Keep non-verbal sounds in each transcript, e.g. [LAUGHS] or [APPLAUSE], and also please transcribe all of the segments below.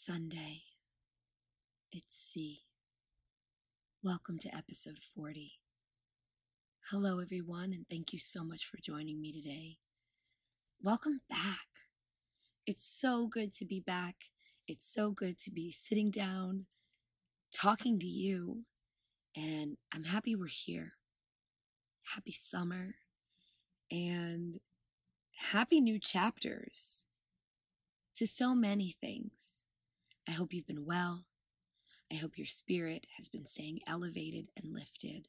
Sunday. It's C. Welcome to episode 40. Hello, everyone, and thank you so much for joining me today. Welcome back. It's so good to be back. It's so good to be sitting down, talking to you, and I'm happy we're here. Happy summer and happy new chapters to so many things. I hope you've been well. I hope your spirit has been staying elevated and lifted.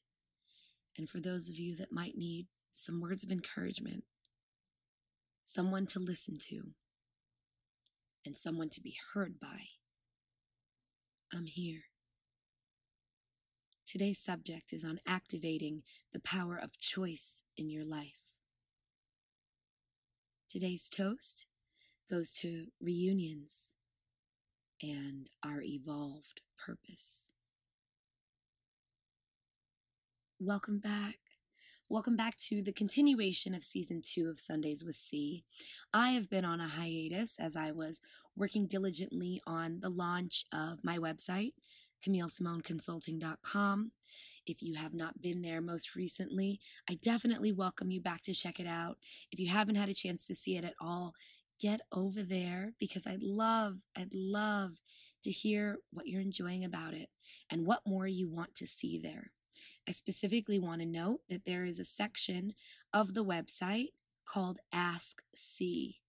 And for those of you that might need some words of encouragement, someone to listen to, and someone to be heard by, I'm here. Today's subject is on activating the power of choice in your life. Today's toast goes to reunions and our evolved purpose. Welcome back. Welcome back to the continuation of season two of Sundays with C. I have been on a hiatus as I was working diligently on the launch of my website, CamilleSimoneConsulting.com. If you have not been there most recently, I definitely welcome you back to check it out. If you haven't had a chance to see it at all, get over there because I'd love, I'd love to hear what you're enjoying about it and what more you want to see there. I specifically want to note that there is a section of the website called Ask C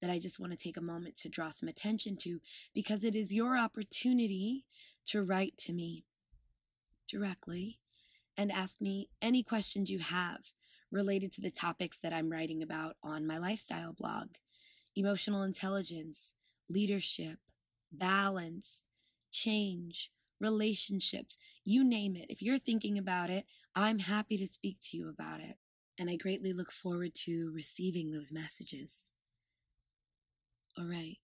that I just want to take a moment to draw some attention to because it is your opportunity to write to me directly and ask me any questions you have related to the topics that I'm writing about on my lifestyle blog emotional intelligence, leadership, balance, change, relationships, you name it. If you're thinking about it, I'm happy to speak to you about it. And I greatly look forward to receiving those messages. All right,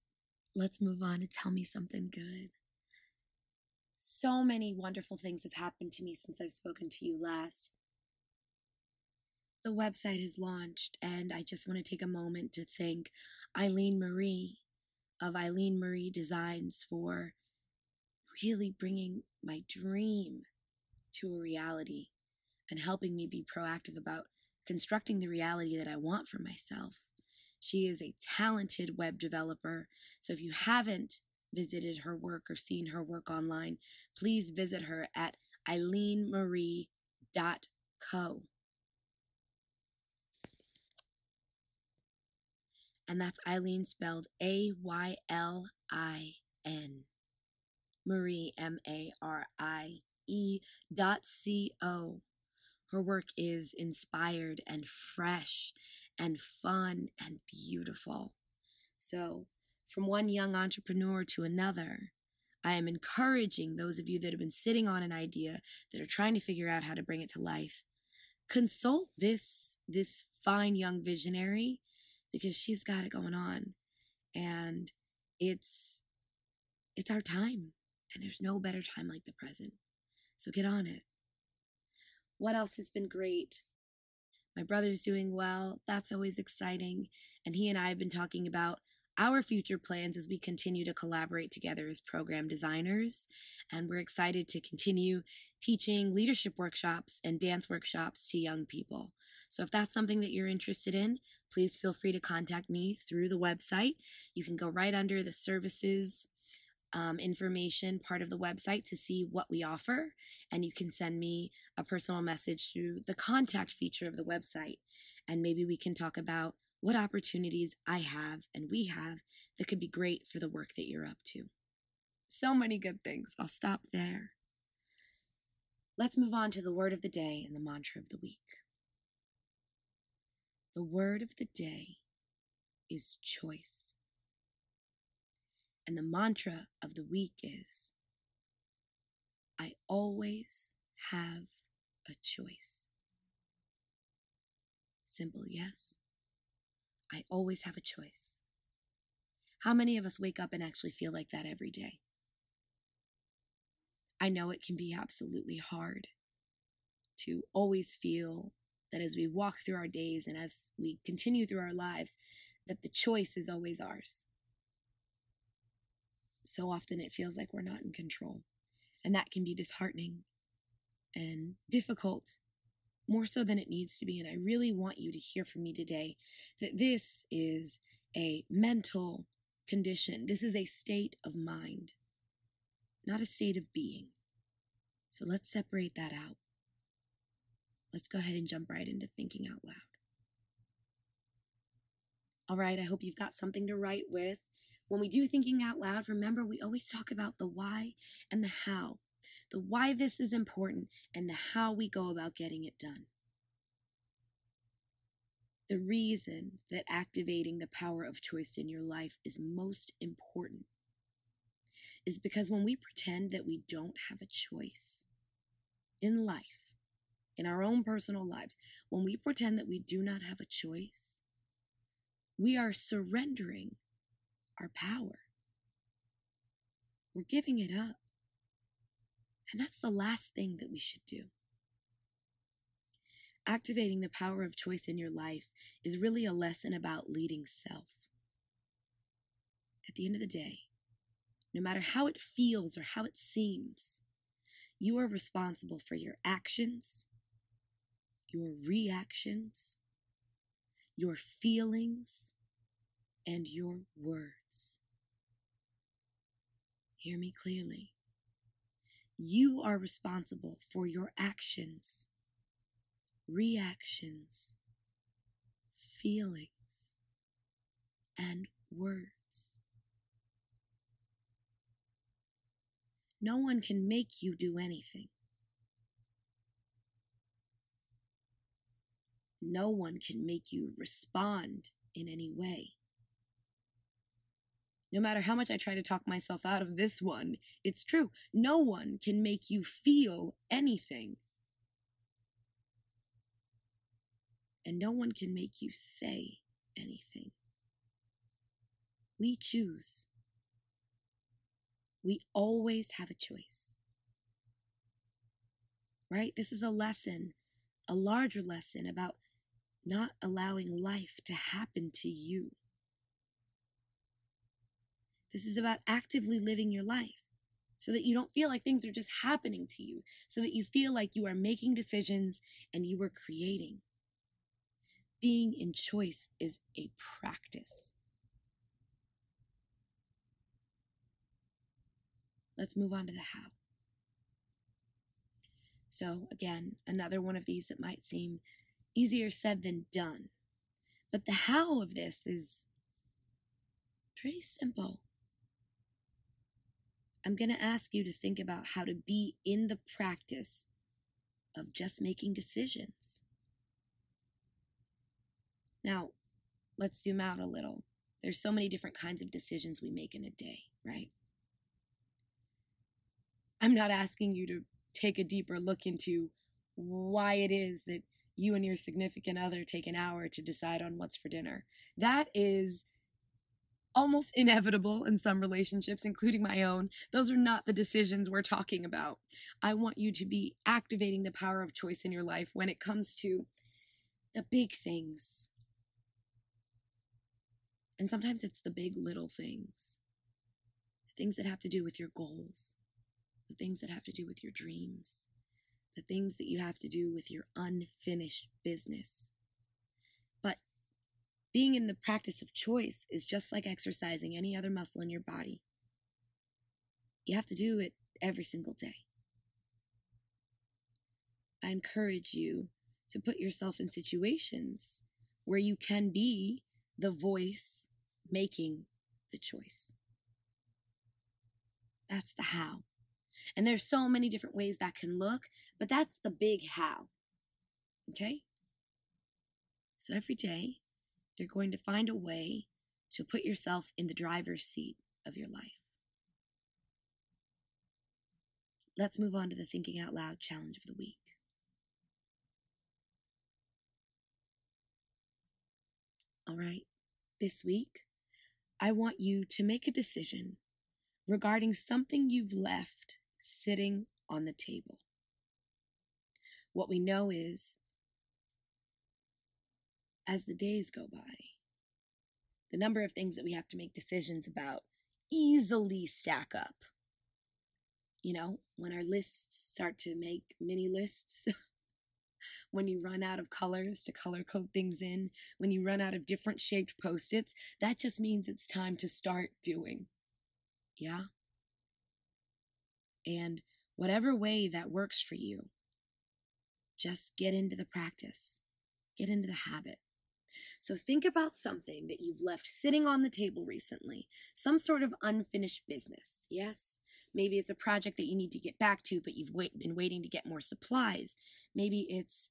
let's move on and tell me something good. So many wonderful things have happened to me since I've spoken to you last the website has launched, and I just want to take a moment to thank Aylin Marie of Aylin Marie Designs for really bringing my dream to a reality and helping me be proactive about constructing the reality that I want for myself. She is a talented web developer, so if you haven't visited her work or seen her work online, please visit her at aylinmarie.co. and that's Aylin spelled A Y L I N. Marie, M A R I E dot C O. Her work is inspired and fresh and fun and beautiful. So, from one young entrepreneur to another, I am encouraging those of you that have been sitting on an idea that are trying to figure out how to bring it to life. Consult this this fine young visionary because she's got it going on. And it's it's our time and there's no better time like the present. So get on it. What else has been great? My brother's doing well. That's always exciting. And he and i have been talking about our future plans as we continue to collaborate together as program designers. And we're excited to continue teaching leadership workshops and dance workshops to young people. So if that's something that you're interested in, please feel free to contact me through the website. You can go right under the services um, information part of the website to see what we offer. And you can send me a personal message through the contact feature of the website. And maybe we can talk about what opportunities I have and we have that could be great for the work that you're up to. So many good things. I'll stop there. Let's move on to the word of the day and the mantra of the week. The word of the day is choice. And the mantra of the week is I always have a choice. Simple yes. I always have a choice. How many of us wake up and actually feel like that every day? I know it can be absolutely hard to always feel that as we walk through our days and as we continue through our lives, that the choice is always ours. so often it feels like we're not in control. And that can be disheartening and [LAUGHS] difficult, more so than it needs to be. And I really want you to hear from me today that this is a mental condition, this is a state of mind, not a state of being. So let's separate that out. Let's go ahead and jump right into thinking out loud. All right, I hope you've got something to write with. When we do thinking out loud, remember we always talk about the why and the how. The why this is important and the how we go about getting it done. The reason that activating the power of choice in your life is most important is because when we pretend that we don't have a choice in life, in our own personal lives, when we pretend that we do not have a choice, we are surrendering our power. We're giving it up. And that's the last thing that we should do. Activating the power of choice in your life is really a lesson about leading self. At the end of the day, no matter how it feels or how it seems, you are responsible for your actions, your reactions, your feelings, and your words. Hear me clearly. You are responsible for your actions, reactions, feelings, and words. No one can make you do anything. No one can make you respond in any way. No matter how much I try to talk myself out of this one, it's true. No one can make you feel anything. And no one can make you say anything. We choose. We always have a choice. Right? This is a lesson, a larger lesson about not allowing life to happen to you. This is about actively living your life so that you don't feel like things are just happening to you, so that you feel like you are making decisions and you are creating. Being in choice is a practice. Let's move on to the how. So, again, another one of these that might seem easier said than done. But the how of this is pretty simple. I'm going to ask you to think about how to be in the practice of just making decisions. Now, let's zoom out a little. There's so many different kinds of decisions we make in a day, right? I'm not asking you to take a deeper look into why it is that you and your significant other take an hour to decide on what's for dinner. That is almost inevitable in some relationships, including my own. Those are not the decisions we're talking about. I want you to be activating the power of choice in your life when it comes to the big things. And sometimes it's the big little things, the things that have to do with your goals, the things that have to do with your dreams, the things that you have to do with your unfinished business. Being in the practice of choice is just like exercising any other muscle in your body. You have to do it every single day. I encourage you to put yourself in situations where you can be the voice making the choice. That's the how. And there's so many different ways that can look, but that's the big how. Okay? So every day, you're going to find a way to put yourself in the driver's seat of your life. Let's move on to the Thinking Out Loud Challenge of the Week. All right, this week, I want you to make a decision regarding something you've left sitting on the table. What we know is as the days go by. The number of things that we have to make decisions about easily stack up. You know, when our lists start to make mini lists, [LAUGHS] when you run out of colors to color code things in, when you run out of different shaped post its, that just means it's time to start doing. Yeah? And whatever way that works for you, just get into the practice, get into the habit. So think about something that you've left sitting on the table recently, some sort of unfinished business. Yes? Maybe it's a project that you need to get back to, but you've wait, been waiting to get more supplies. Maybe it's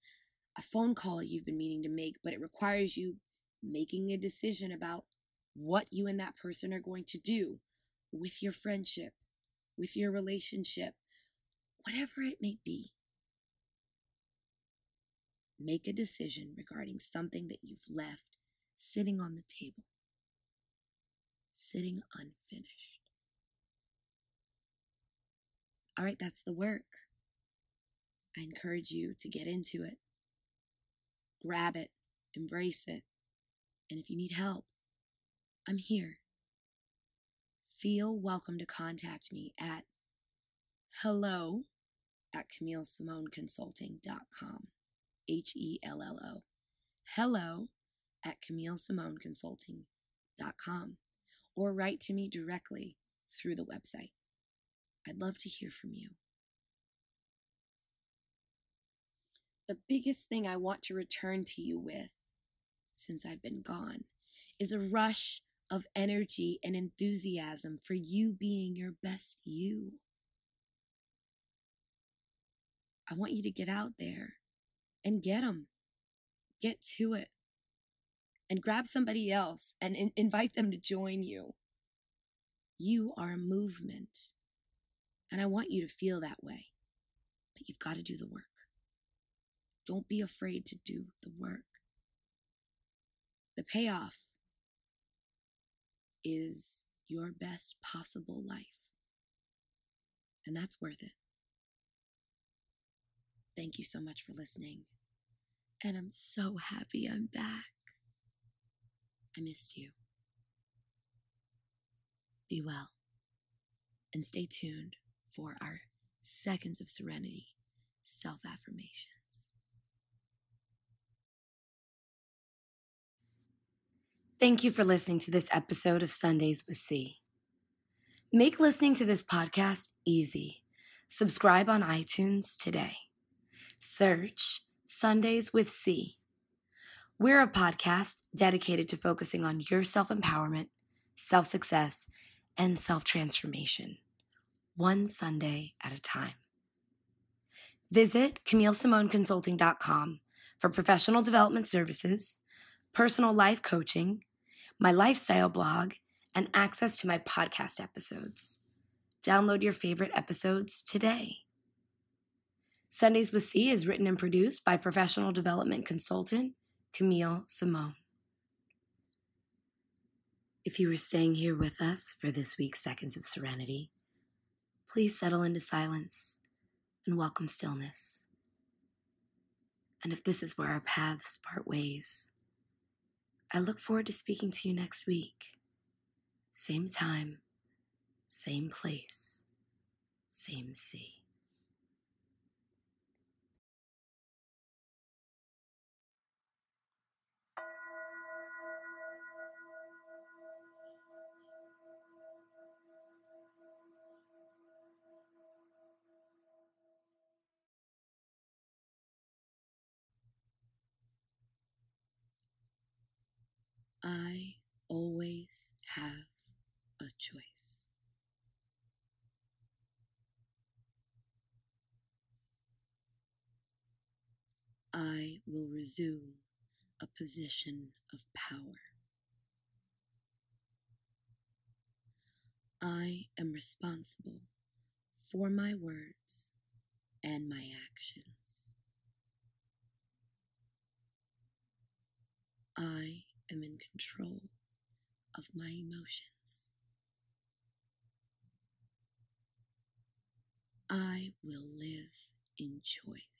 a phone call you've been meaning to make, but it requires you making a decision about what you and that person are going to do with your friendship, with your relationship, whatever it may be. Make a decision regarding something that you've left sitting on the table, sitting unfinished. All right, that's the work. I encourage you to get into it, grab it, embrace it. And if you need help, I'm here. Feel welcome to contact me at hello at CamilleSimoneConsulting.com. H E L L O. Hello at CamilleSimoneConsulting.com. Or write to me directly through the website. I'd love to hear from you. The biggest thing I want to return to you with since I've been gone is a rush of energy and enthusiasm for you being your best you. I want you to get out there and get them. Get to it. And grab somebody else and in- invite them to join you. You are a movement. And I want you to feel that way. But you've got to do the work. Don't be afraid to do the work. The payoff is your best possible life. And that's worth it. Thank you so much for listening. And I'm so happy I'm back. I missed you. Be well and stay tuned for our Seconds of Serenity self affirmations. Thank you for listening to this episode of Sundays with C. Make listening to this podcast easy. Subscribe on iTunes today. Search Sundays with C. We're a podcast dedicated to focusing on your self empowerment, self success, and self transformation one Sunday at a time. Visit CamilleSimoneConsulting.com for professional development services, personal life coaching, my lifestyle blog, and access to my podcast episodes. Download your favorite episodes today. Sundays with C is written and produced by professional development consultant Camille Simone. If you were staying here with us for this week's Seconds of Serenity, please settle into silence and welcome stillness. And if this is where our paths part ways, I look forward to speaking to you next week. Same time, same place, same sea. I always have a choice. I will resume a position of power. I am responsible for my words and my actions. I am in control of my emotions. I will live in choice.